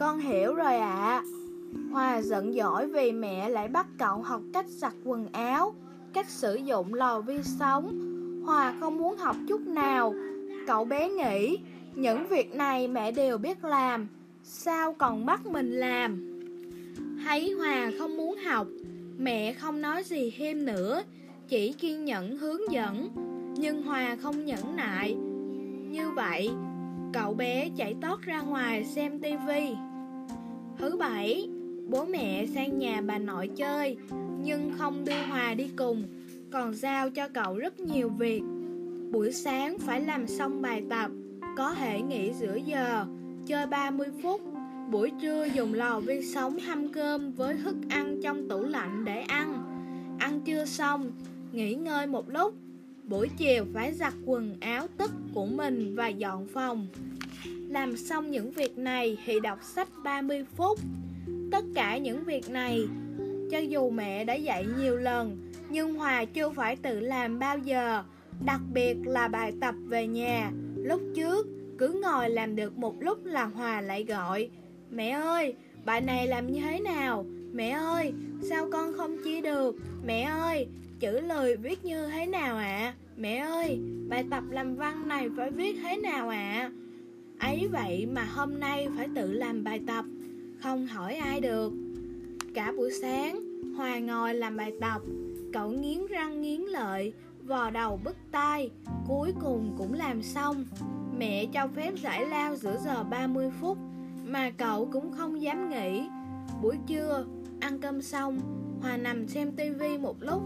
con hiểu rồi ạ. À. Hòa giận dỗi vì mẹ lại bắt cậu học cách giặt quần áo, Cách sử dụng lò vi sóng. Hòa không muốn học chút nào. Cậu bé nghĩ, Những việc này mẹ đều biết làm, Sao còn bắt mình làm? Thấy Hòa không muốn học, Mẹ không nói gì thêm nữa, Chỉ kiên nhẫn hướng dẫn. Nhưng Hòa không nhẫn nại. Như vậy, Cậu bé chạy tót ra ngoài xem tivi Thứ bảy Bố mẹ sang nhà bà nội chơi Nhưng không đưa Hòa đi cùng Còn giao cho cậu rất nhiều việc. Buổi sáng phải làm xong bài tập Có thể nghỉ giữa giờ Chơi 30 phút. Buổi trưa dùng lò vi sóng hâm cơm với thức ăn trong tủ lạnh để ăn. Ăn chưa xong, nghỉ ngơi một lúc. Buổi chiều phải giặt quần áo tất của mình và dọn phòng. Làm xong những việc này thì đọc sách 30 phút Tất cả những việc này Cho dù mẹ đã dạy nhiều lần Nhưng Hòa chưa phải tự làm bao giờ Đặc biệt là bài tập về nhà Lúc trước cứ ngồi làm được một lúc là Hòa lại gọi Mẹ ơi, bài này làm như thế nào? Mẹ ơi, sao con không chia được? Mẹ ơi, chữ lời viết như thế nào ạ? À? Mẹ ơi, bài tập làm văn này phải viết thế nào ạ? À? Ấy vậy mà hôm nay phải tự làm bài tập. Không hỏi ai được. Cả buổi sáng Hòa ngồi làm bài tập. Cậu nghiến răng nghiến lợi, Vò đầu bứt tai, Cuối cùng cũng làm xong. Mẹ cho phép giải lao giữa giờ 30 phút, Mà cậu cũng không dám nghỉ Buổi trưa, Ăn cơm xong, Hòa nằm xem tivi một lúc,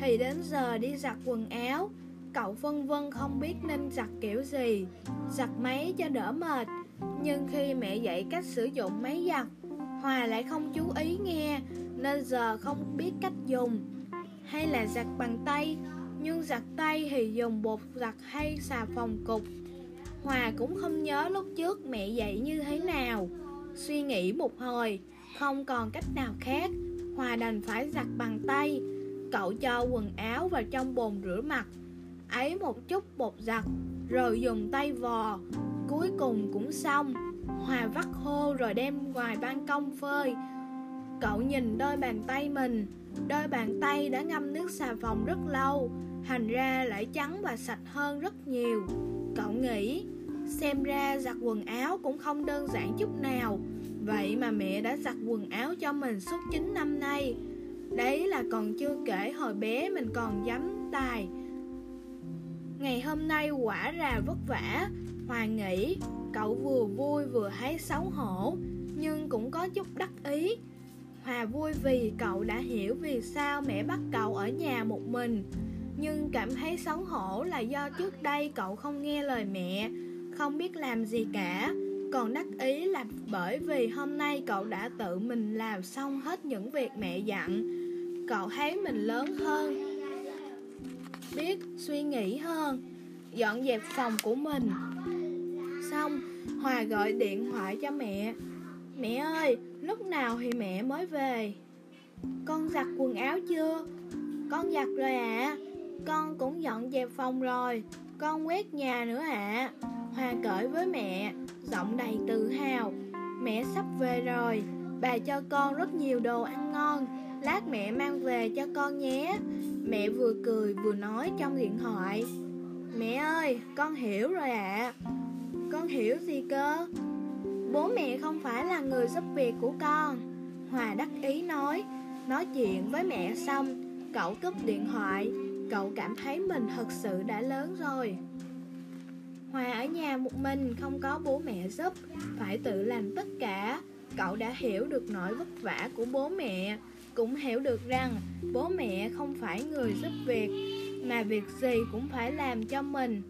Thì đến giờ đi giặt quần áo. Cậu vân vân không biết nên giặt kiểu gì, Giặt máy cho đỡ mệt. Nhưng khi mẹ dạy cách sử dụng máy giặt, Hòa lại không chú ý nghe, Nên giờ không biết cách dùng. Hay là giặt bằng tay, Nhưng giặt tay thì dùng bột giặt hay xà phòng cục. Hòa cũng không nhớ lúc trước mẹ dạy như thế nào. Suy nghĩ một hồi, Không còn cách nào khác. Hòa đành phải giặt bằng tay. Cậu cho quần áo vào trong bồn rửa mặt. Ấy một chút bột giặt, Rồi dùng tay vò. Cuối cùng cũng xong. Hòa vắt khô rồi đem ngoài ban công phơi. Cậu nhìn đôi bàn tay mình. Đôi bàn tay đã ngâm nước xà phòng rất lâu, Thành ra lại trắng và sạch hơn rất nhiều. Cậu nghĩ, Xem ra giặt quần áo cũng không đơn giản chút nào. Vậy mà mẹ đã giặt quần áo cho mình suốt 9 năm nay. Đấy là còn chưa kể hồi bé mình còn dám tài. Ngày hôm nay quả là vất vả. Hòa nghĩ cậu vừa vui vừa thấy xấu hổ, Nhưng cũng có chút đắc ý. Hòa vui vì cậu đã hiểu vì sao mẹ bắt cậu ở nhà một mình, Nhưng cảm thấy xấu hổ là do trước đây cậu không nghe lời mẹ, Không biết làm gì cả. Còn đắc ý là bởi vì hôm nay cậu đã tự mình làm xong hết những việc mẹ dặn. Cậu thấy mình lớn hơn Biết suy nghĩ hơn Dọn dẹp phòng của mình Xong Hòa gọi điện thoại cho mẹ Mẹ ơi, lúc nào thì mẹ mới về? Con giặt quần áo chưa? Con giặt rồi ạ à. Con cũng dọn dẹp phòng rồi Con quét nhà nữa ạ à. Hòa cởi với mẹ Giọng đầy tự hào Mẹ sắp về rồi Bà cho con rất nhiều đồ ăn ngon Lát mẹ mang về cho con nhé Mẹ vừa cười vừa nói trong điện thoại. Mẹ ơi, con hiểu rồi ạ. À. Con hiểu gì cơ? Bố mẹ không phải là người giúp việc của con. Hòa đắc ý nói Nói chuyện với mẹ xong Cậu cúp điện thoại. Cậu cảm thấy mình thật sự đã lớn rồi. Hòa ở nhà một mình không có bố mẹ giúp Phải tự làm tất cả. Cậu đã hiểu được nỗi vất vả của bố mẹ. Cũng hiểu được rằng Bố mẹ không phải người giúp việc, Mà việc gì cũng phải làm cho mình.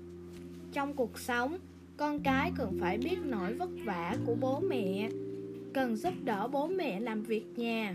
Trong cuộc sống, con cái cần phải biết nỗi vất vả của bố mẹ, cần giúp đỡ bố mẹ làm việc nhà.